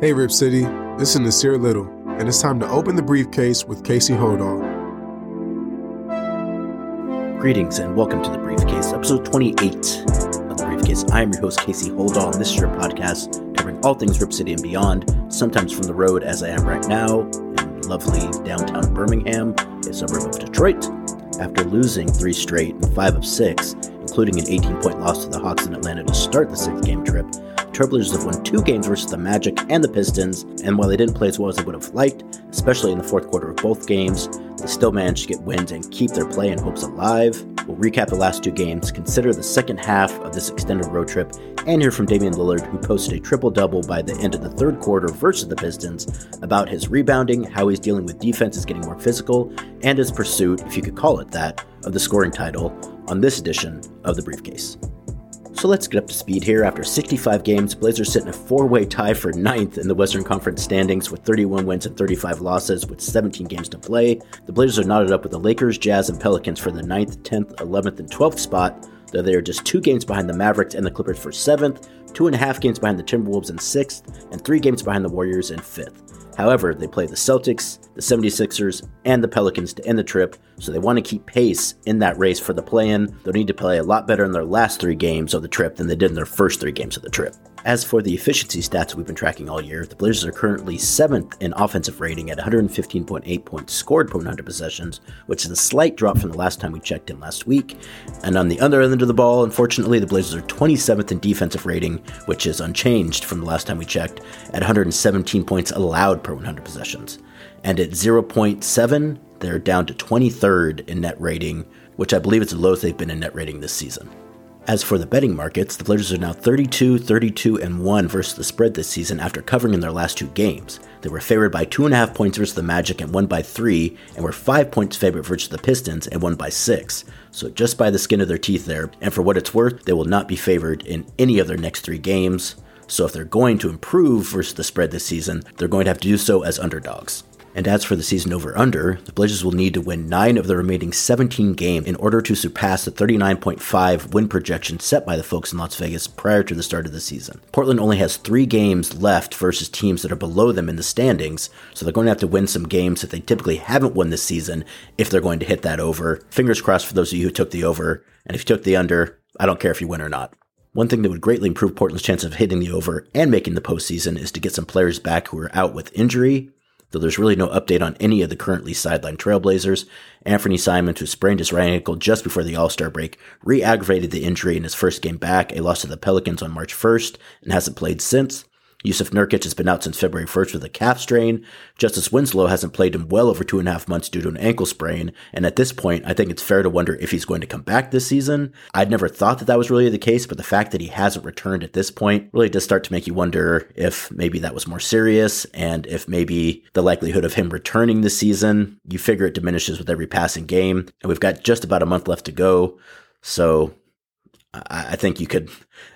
Hey, Rip City, this is Nassir Little, and it's time to open the briefcase with Casey Holdahl. Greetings and welcome to the Briefcase, episode 28 of the Briefcase. I am your host, Casey Holdahl, and this is your podcast covering all things Rip City and beyond, sometimes from the road as I am right now in lovely downtown Birmingham, a suburb of Detroit. After losing three straight and five of six, including an 18 point loss to the Hawks in Atlanta to start the six game trip, Trailblazers have won two games versus the Magic and the Pistons, and while they didn't play as well as they would have liked, especially in the fourth quarter of both games, they still managed to get wins and keep their play and hopes alive. We'll recap the last two games, consider the second half of this extended road trip, and hear from Damian Lillard, who posted a triple double by the end of the third quarter versus the Pistons, about his rebounding, how he's dealing with defenses getting more physical, and his pursuit, if you could call it that, of the scoring title on this edition of the Briefcase. So let's get up to speed here. After 65 games, Blazers sit in a four way tie for ninth in the Western Conference standings with 31 wins and 35 losses with 17 games to play. The Blazers are knotted up with the Lakers, Jazz, and Pelicans for the 9th, 10th, 11th, and 12th spot, though they are just two games behind the Mavericks and the Clippers for 7th, two and a half games behind the Timberwolves in 6th, and three games behind the Warriors in 5th. However, they play the Celtics, the 76ers, and the Pelicans to end the trip, so they want to keep pace in that race for the play in. They'll need to play a lot better in their last three games of the trip than they did in their first three games of the trip. As for the efficiency stats we've been tracking all year, the Blazers are currently seventh in offensive rating at 115.8 points scored per 100 possessions, which is a slight drop from the last time we checked in last week. And on the other end of the ball, unfortunately, the Blazers are 27th in defensive rating, which is unchanged from the last time we checked, at 117 points allowed per 100 possessions. And at 0.7, they're down to 23rd in net rating, which I believe is the lowest they've been in net rating this season. As for the betting markets, the Blazers are now 32, 32, and 1 versus the spread this season after covering in their last two games. They were favored by 2.5 points versus the Magic and won by 3, and were 5 points favored versus the Pistons and won by 6. So just by the skin of their teeth there, and for what it's worth, they will not be favored in any of their next three games. So if they're going to improve versus the spread this season, they're going to have to do so as underdogs. And as for the season over under, the Blazers will need to win 9 of the remaining 17 games in order to surpass the 39.5 win projection set by the folks in Las Vegas prior to the start of the season. Portland only has 3 games left versus teams that are below them in the standings, so they're going to have to win some games that they typically haven't won this season if they're going to hit that over. Fingers crossed for those of you who took the over, and if you took the under, I don't care if you win or not. One thing that would greatly improve Portland's chance of hitting the over and making the postseason is to get some players back who are out with injury though there's really no update on any of the currently sidelined Trailblazers. Anfernee Simons, who sprained his right ankle just before the All Star break, re aggravated the injury in his first game back, a loss to the Pelicans on March 1st, and hasn't played since. Jusuf Nurkic has been out since February 1st with a calf strain. Justise Winslow hasn't played in well over two and a half months due to an ankle sprain. And at this point, I think it's fair to wonder if he's going to come back this season. I'd never thought that that was really the case, but the fact that he hasn't returned at this point really does start to make you wonder if maybe that was more serious and if maybe the likelihood of him returning this season, you figure it diminishes with every passing game. And we've got just about a month left to go. So I, think you could,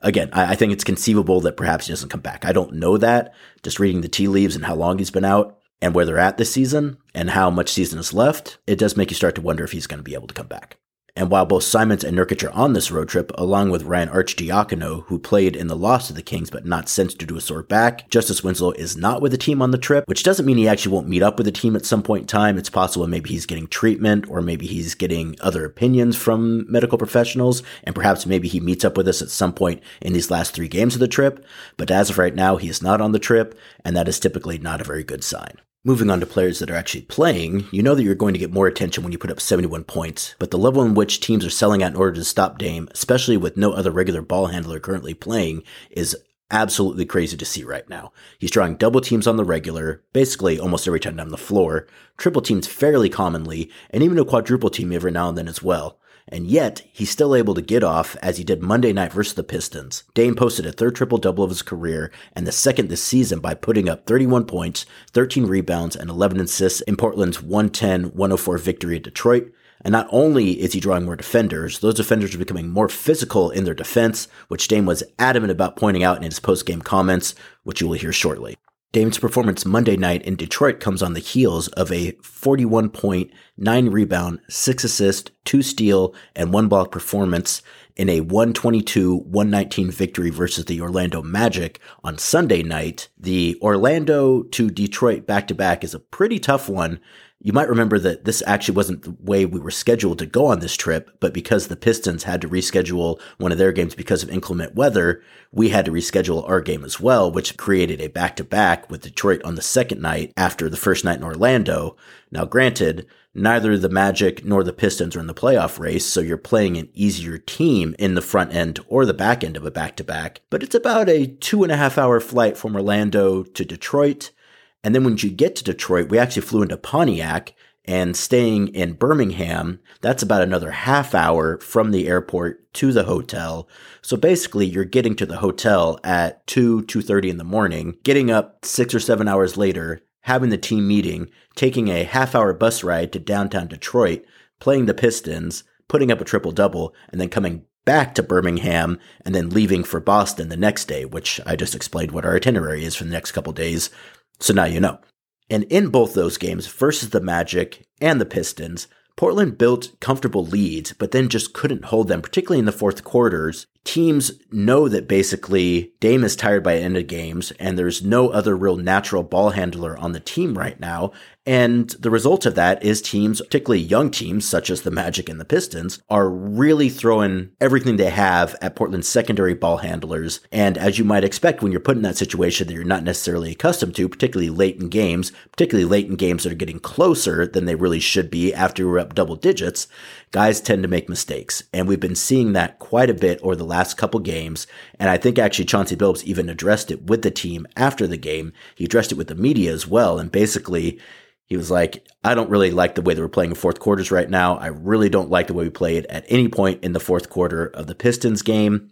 again, I, think it's conceivable that perhaps he doesn't come back. I don't know that. Just reading the tea leaves and how long he's been out and where they're at this season and how much season is left, it does make you start to wonder if he's going to be able to come back. And while both Simons and Nurkic are on this road trip, along with Ryan Arcidiacono, who played in the loss to the Kings but not since due to a sore back, Justise Winslow is not with the team on the trip, which doesn't mean he actually won't meet up with the team at some point in time. It's possible maybe he's getting treatment or maybe he's getting other opinions from medical professionals, and perhaps maybe he meets up with us at some point in these last three games of the trip. But as of right now, he is not on the trip, and that is typically not a very good sign. Moving on to players that are actually playing, you know that you're going to get more attention when you put up 71 points, but the level in which teams are selling out in order to stop Dame, especially with no other regular ball handler currently playing, is absolutely crazy to see right now. He's drawing double teams on the regular, basically almost every time down the floor, triple teams fairly commonly, and even a quadruple team every now and then as well and yet he's still able to get off as he did Monday night versus the Pistons. Dame posted a third triple double of his career and the second this season by putting up 31 points, 13 rebounds, and 11 assists in Portland's 110-104 victory at Detroit. And not only is he drawing more defenders, those defenders are becoming more physical in their defense, which Dame was adamant about pointing out in his post-game comments, which you will hear shortly. Dame's performance Monday night in Detroit comes on the heels of a 41 point, 9 rebound, 6 assist, two steal, and one block performance in a 122-119 victory versus the Orlando Magic on Sunday night. The Orlando to Detroit back-to-back is a pretty tough one you might remember that this actually wasn't the way we were scheduled to go on this trip, but because the Pistons had to reschedule one of their games because of inclement weather, we had to reschedule our game as well, which created a back to back with Detroit on the second night after the first night in Orlando. Now, granted, neither the Magic nor the Pistons are in the playoff race, so you're playing an easier team in the front end or the back end of a back to back, but it's about a two and a half hour flight from Orlando to Detroit. And then when you get to Detroit, we actually flew into Pontiac and staying in Birmingham, that's about another half hour from the airport to the hotel. So basically you're getting to the hotel at 2, 2.30 in the morning, getting up six or seven hours later, having the team meeting, taking a half hour bus ride to downtown Detroit, playing the Pistons, putting up a triple double, and then coming back to Birmingham and then leaving for Boston the next day, which I just explained what our itinerary is for the next couple days. So now you know. And in both those games versus the Magic and the Pistons, Portland built comfortable leads, but then just couldn't hold them, particularly in the fourth quarters. Teams know that basically Dame is tired by end of games, and there's no other real natural ball handler on the team right now. And the result of that is teams, particularly young teams such as the Magic and the Pistons, are really throwing everything they have at Portland's secondary ball handlers. And as you might expect, when you're put in that situation that you're not necessarily accustomed to, particularly late in games, particularly late in games that are getting closer than they really should be after we're up double digits, guys tend to make mistakes. And we've been seeing that quite a bit over the last couple games. And I think actually Chauncey Billups even addressed it with the team after the game. He addressed it with the media as well. And basically, he was like, I don't really like the way that we're playing in fourth quarters right now. I really don't like the way we played at any point in the fourth quarter of the Pistons game.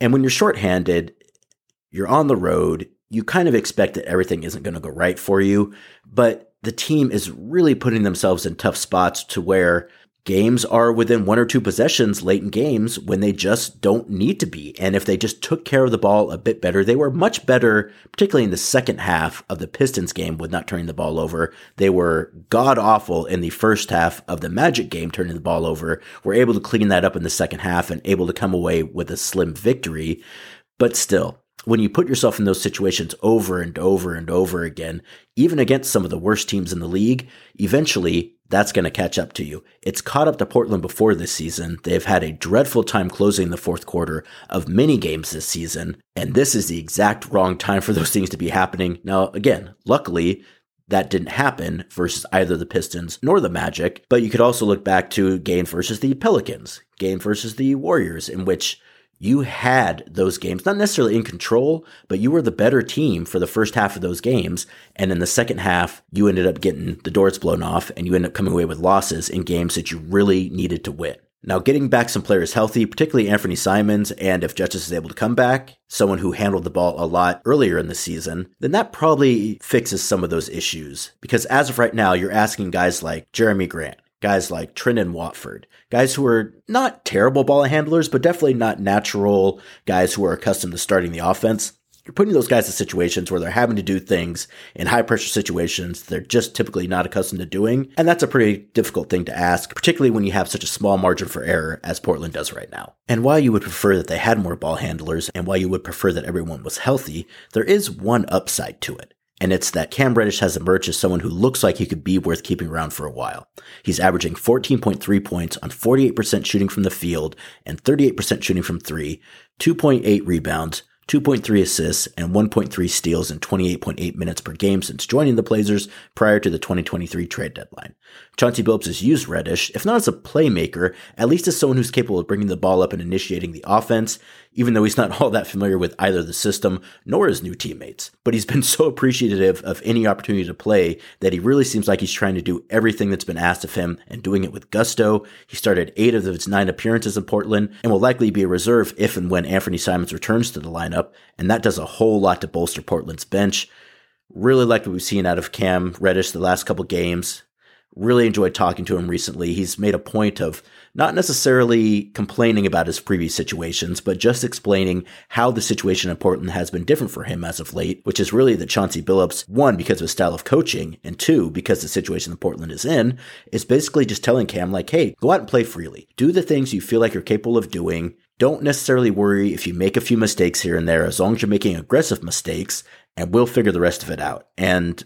And when you're shorthanded, you're on the road, you kind of expect that everything isn't going to go right for you. But the team is really putting themselves in tough spots to where games are within one or two possessions late in games when they just don't need to be. And if they just took care of the ball a bit better, they were much better, particularly in the second half of the Pistons game with not turning the ball over. They were god awful in the first half of the Magic game, turning the ball over. Were able to clean that up in the second half and able to come away with a slim victory. But still, when you put yourself in those situations over and over and over again, even against some of the worst teams in the league, eventually that's going to catch up to you. It's caught up to Portland before this season. They've had a dreadful time closing the fourth quarter of many games this season, and this is the exact wrong time for those things to be happening. Now, again, luckily, that didn't happen versus either the Pistons nor the Magic, but you could also look back to game versus the Pelicans, game versus the Warriors, in which you had those games, not necessarily in control, but you were the better team for the first half of those games. And in the second half, you ended up getting the doors blown off and you ended up coming away with losses in games that you really needed to win. Now, getting back some players healthy, particularly Anfernee Simons, and if Justise is able to come back, someone who handled the ball a lot earlier in the season, then that probably fixes some of those issues. Because as of right now, you're asking guys like Jerami Grant, guys like Trendon Watford, guys who are not terrible ball handlers, but definitely not natural guys who are accustomed to starting the offense. You're putting those guys in situations where they're having to do things in high pressure situations they're just typically not accustomed to doing. And that's a pretty difficult thing to ask, particularly when you have such a small margin for error as Portland does right now. And while you would prefer that they had more ball handlers and while you would prefer that everyone was healthy, there is one upside to it and it's that Cam Reddish has emerged as someone who looks like he could be worth keeping around for a while. He's averaging 14.3 points on 48% shooting from the field and 38% shooting from three, 2.8 rebounds, 2.3 assists, and 1.3 steals in 28.8 minutes per game since joining the Blazers prior to the 2023 trade deadline. Chauncey Billups has used Reddish, if not as a playmaker, at least as someone who's capable of bringing the ball up and initiating the offense, even though he's not all that familiar with either the system nor his new teammates. But he's been so appreciative of any opportunity to play that he really seems like he's trying to do everything that's been asked of him and doing it with gusto. He started eight of his nine appearances in Portland and will likely be a reserve if and when Anfernee Simons returns to the lineup, and that does a whole lot to bolster Portland's bench. Really like what we've seen out of Cam Reddish the last couple games Really enjoyed talking to him recently. He's made a point of not necessarily complaining about his previous situations, but just explaining how the situation in Portland has been different for him as of late, which is really that Chauncey Billups, one, because of his style of coaching, and two, because the situation that Portland is in, is basically just telling Cam, like, hey, go out and play freely. Do the things you feel like you're capable of doing. Don't necessarily worry if you make a few mistakes here and there, as long as you're making aggressive mistakes, and we'll figure the rest of it out. And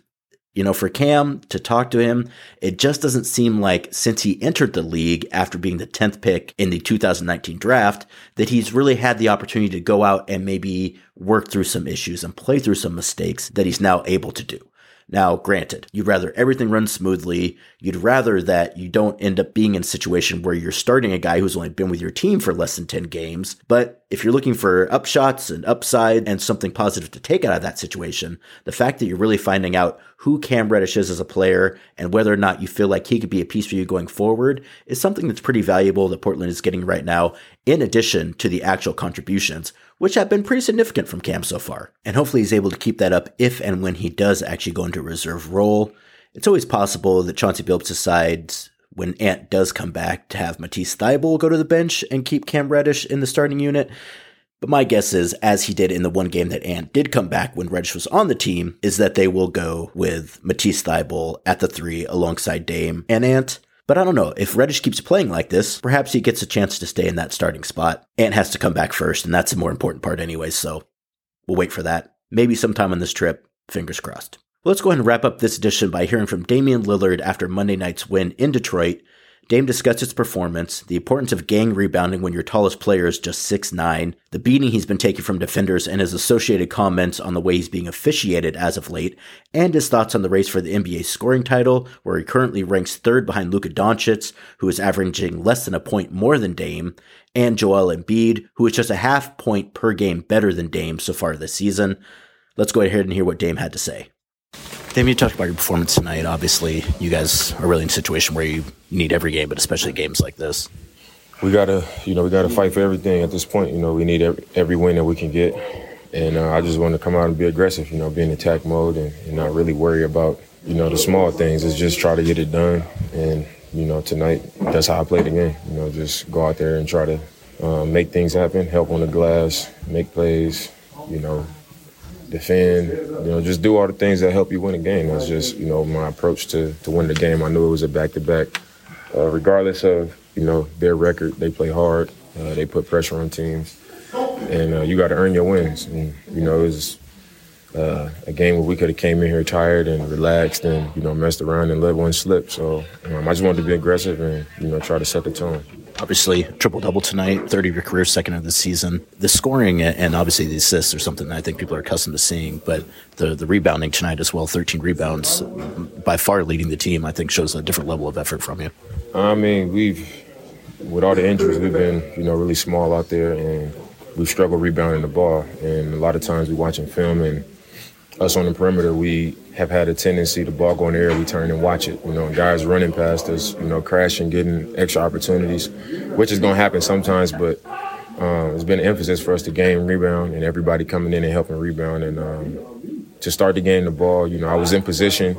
you know, for Cam to talk to him, it just doesn't seem like since he entered the league after being the 10th pick in the 2019 draft, that he's really had the opportunity to go out and maybe work through some issues and play through some mistakes that he's now able to do. Now, granted, you'd rather everything runs smoothly. You'd rather that you don't end up being in a situation where you're starting a guy who's only been with your team for less than 10 games. But if you're looking for upshots and upside and something positive to take out of that situation, the fact that you're really finding out who Cam Reddish is as a player and whether or not you feel like he could be a piece for you going forward is something that's pretty valuable that Portland is getting right now, in addition to the actual contributions, which have been pretty significant from Cam so far. And hopefully he's able to keep that up if and when he does actually go into reserve role. It's always possible that Chauncey Billups decides when Ant does come back to have Matisse Thybulle go to the bench and keep Cam Reddish in the starting unit. But my guess is, as he did in the one game that Ant did come back when Reddish was on the team, is that they will go with Matisse Thybulle at the three alongside Dame and Ant. But I don't know. If Reddish keeps playing like this, perhaps he gets a chance to stay in that starting spot. Ant has to come back first, and that's the more important part anyway, so we'll wait for that. Maybe sometime on this trip, fingers crossed. Let's go ahead and wrap up this edition by hearing from Damian Lillard after Monday night's win in Detroit Dame discussed its performance, the importance of gang rebounding when your tallest player is just 6'9, the beating he's been taking from defenders, and his associated comments on the way he's being officiated as of late, and his thoughts on the race for the NBA scoring title, where he currently ranks third behind Luka Doncic, who is averaging less than a point more than Dame, and Joel Embiid, who is just a half point per game better than Dame so far this season. Let's go ahead and hear what Dame had to say. Dame, you talked about your performance tonight. Obviously, you guys are really in a situation where you need every game, but especially games like this. We gotta, you know, we gotta fight for everything at this point. You know, we need every, every win that we can get, and uh, I just want to come out and be aggressive. You know, be in attack mode and, and not really worry about, you know, the small things. It's just try to get it done. And you know, tonight that's how I played the game. You know, just go out there and try to uh, make things happen, help on the glass, make plays. You know, defend, you know, just do all the things that help you win a game. That's just, you know, my approach to, to win the game. I knew it was a back to back. Regardless of, you know, their record, they play hard. Uh, they put pressure on teams. And uh, you got to earn your wins. And, you know, it was uh, a game where we could have came in here tired and relaxed and, you know, messed around and let one slip. So um, I just wanted to be aggressive and, you know, try to set the tone obviously triple double tonight, 30 of your career, second of the season. The scoring and obviously the assists are something that I think people are accustomed to seeing, but the, the rebounding tonight as well, 13 rebounds, by far leading the team, I think shows a different level of effort from you. I mean, we've, with all the injuries, we've been, you know, really small out there and we've struggled rebounding the ball. And a lot of times we're watching film and us on the perimeter, we have had a tendency to ball go in the air, we turn and watch it. You know, guys running past us, you know, crashing, getting extra opportunities, which is going to happen sometimes, but um, it's been an emphasis for us to gang rebound and everybody coming in and helping rebound. And um, to start the game, the ball, you know, I was in position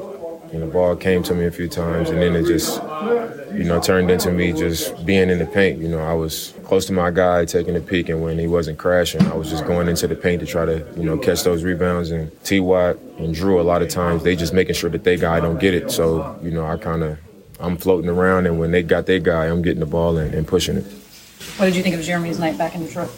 and the ball came to me a few times, and then it just, you know, turned into me just being in the paint. You know, I was close to my guy, taking a peek, and when he wasn't crashing, I was just going into the paint to try to, you know, catch those rebounds. And T. Watt and Drew, a lot of times, they just making sure that they guy don't get it. So, you know, I kind of, I'm floating around, and when they got their guy, I'm getting the ball and, and pushing it. What did you think of Jerami's night back in Detroit?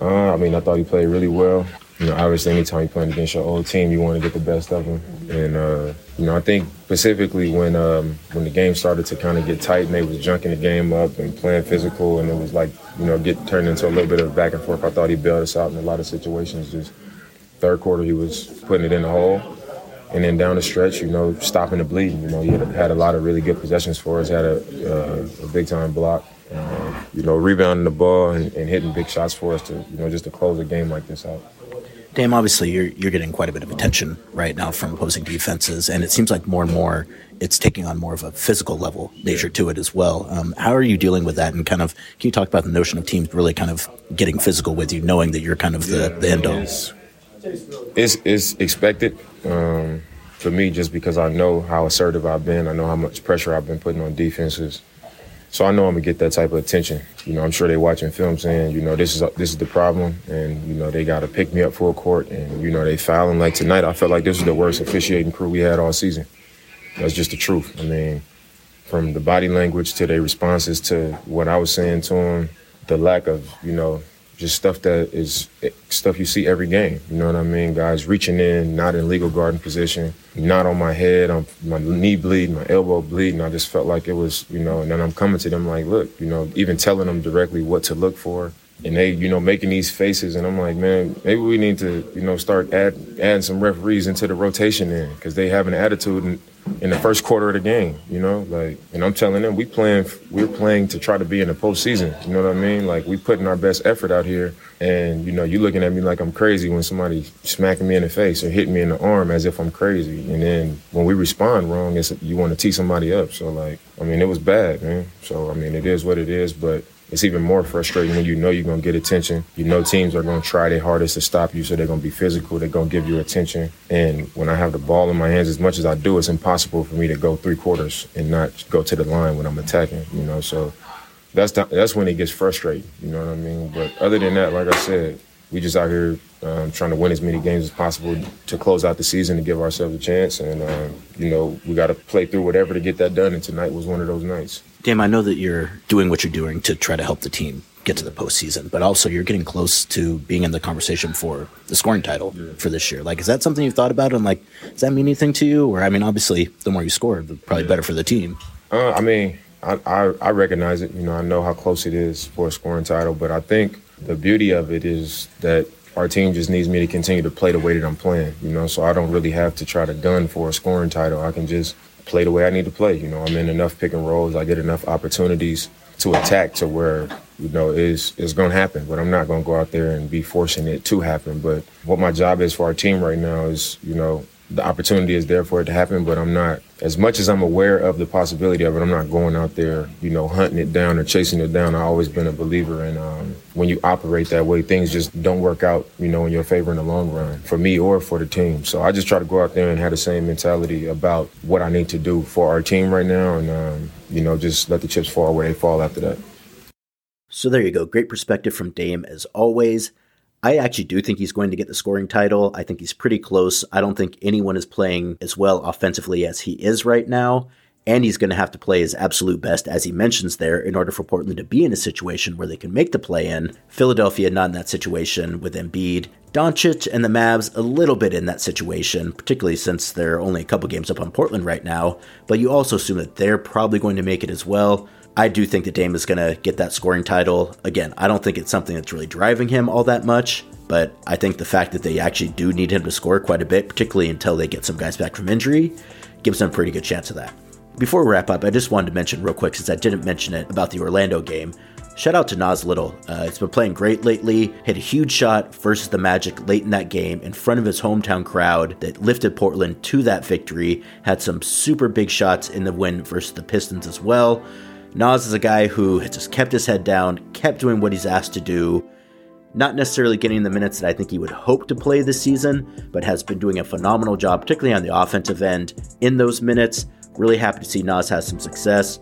Uh, I mean, I thought he played really well you know, obviously, anytime you're playing against your old team, you want to get the best of them. And uh, you know, I think specifically when um, when the game started to kind of get tight and they was junking the game up and playing physical, and it was like you know, get turned into a little bit of back and forth. I thought he bailed us out in a lot of situations. Just third quarter, he was putting it in the hole. And then down the stretch, you know, stopping the bleeding. You know, he had, a lot of really good possessions for us. Had a, uh, a big time block. Uh, you know, rebounding the ball and, and hitting big shots for us to, you know, just to close a game like this out. Dame, obviously you're you're getting quite a bit of attention right now from opposing defenses, and it seems like more and more it's taking on more of a physical level nature to it as well. Um, how are you dealing with that? And kind of, can you talk about the notion of teams really kind of getting physical with you, knowing that you're kind of the, the end all? It's, it's, expected. Um, for me just because I know how assertive I've been. I know how much pressure I've been putting on defenses. So I know I'm gonna get that type of attention. You know, I'm sure they're watching film saying, you know, this is this is the problem, and you know they got to pick me up full court, and you know they fouling like tonight. I felt like this was the worst officiating crew we had all season. That's just the truth. I mean, from the body language to their responses to what I was saying to them, the lack of you know just stuff that is stuff you see every game. You know what I mean? Guys reaching in, not in legal guarding position, not on my head, I'm, my knee bleeding, my elbow bleeding. I just felt like it was, you know, and then I'm coming to them like, look, you know, even telling them directly what to look for. And they, you know, making these faces, and I'm like, man, maybe we need to, you know, start add, adding some referees into the rotation in because they have an attitude and in the first quarter of the game, you know, like, and I'm telling them we playing, we're playing to try to be in the postseason. You know what I mean? Like we putting our best effort out here, and you know, you looking at me like I'm crazy when somebody smacking me in the face or hitting me in the arm as if I'm crazy, and then when we respond wrong, it's you want to tee somebody up. So like, I mean, it was bad, man. So I mean, it is what it is, but it's even more frustrating when you know you're going to get attention. You know teams are going to try their hardest to stop you, so they're going to be physical. They're going to give you attention. And when I have the ball in my hands as much as I do, it's impossible for me to go three quarters and not go to the line when I'm attacking. You know, so that's the, that's when it gets frustrating. You know what I mean? But other than that, like I said, we just out here um, trying to win as many games as possible to close out the season to give ourselves a chance. And um, you know, we got to play through whatever to get that done. And tonight was one of those nights. Dame, I know that you're doing what you're doing to try to help the team get to the postseason, but also you're getting close to being in the conversation for the scoring title yeah. for this year. Like, is that something you've thought about? And like, does that mean anything to you? Or I mean, obviously, the more you score, the probably yeah. better for the team. Uh, I mean, I, I, I recognize it. You know, I know how close it is for a scoring title, but I think the beauty of it is that our team just needs me to continue to play the way that I'm playing. You know, so I don't really have to try to gun for a scoring title. I can just play the way I need to play. You know, I'm in enough pick and rolls. I get enough opportunities to attack to where you know is is going to happen. But I'm not going to go out there and be forcing it to happen. But what my job is for our team right now is you know the opportunity is there for it to happen, but I'm not as much as I'm aware of the possibility of it. I'm not going out there, you know, hunting it down or chasing it down. I've always been a believer in um, when you operate that way, things just don't work out, you know, in your favor in the long run for me or for the team. So I just try to go out there and have the same mentality about what I need to do for our team right now, and um, you know, just let the chips fall where they fall after that. So there you go. Great perspective from Dame as always. I actually do think he's going to get the scoring title. I think he's pretty close. I don't think anyone is playing as well offensively as he is right now. And he's going to have to play his absolute best, as he mentions there, in order for Portland to be in a situation where they can make the play in. Philadelphia, not in that situation with Embiid. Doncic and the Mavs, a little bit in that situation, particularly since they're only a couple games up on Portland right now. But you also assume that they're probably going to make it as well. I do think that Dame is going to get that scoring title. Again, I don't think it's something that's really driving him all that much, but I think the fact that they actually do need him to score quite a bit, particularly until they get some guys back from injury, gives them a pretty good chance of that. Before we wrap up, I just wanted to mention real quick, since I didn't mention it about the Orlando game. Shout out to Nas Little. Uh, it's been playing great lately. Hit a huge shot versus the Magic late in that game in front of his hometown crowd that lifted Portland to that victory. Had some super big shots in the win versus the Pistons as well. Nas is a guy who has just kept his head down, kept doing what he's asked to do, not necessarily getting the minutes that I think he would hope to play this season, but has been doing a phenomenal job, particularly on the offensive end in those minutes. Really happy to see Nas has some success.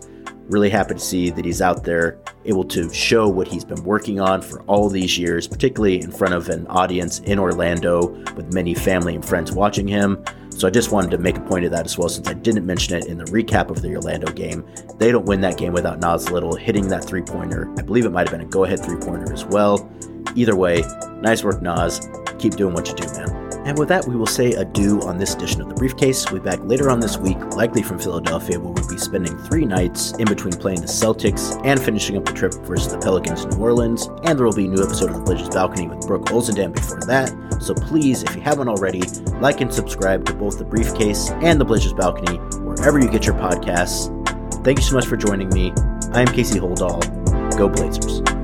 Really happy to see that he's out there able to show what he's been working on for all these years, particularly in front of an audience in Orlando with many family and friends watching him. So I just wanted to make a point of that as well, since I didn't mention it in the recap of the Orlando game. They don't win that game without Nas Little hitting that three pointer. I believe it might have been a go ahead three pointer as well. Either way, nice work, Nas. Keep doing what you do, man. And with that, we will say adieu on this edition of The Briefcase. We'll be back later on this week, likely from Philadelphia, where we'll be spending three nights in between playing the Celtics and finishing up the trip versus the Pelicans in New Orleans. And there will be a new episode of The Blazers Balcony with Brooke Olzendam before that. So please, if you haven't already, like and subscribe to both The Briefcase and The Blazers Balcony, wherever you get your podcasts. Thank you so much for joining me. I am Casey Holdahl. Go Blazers.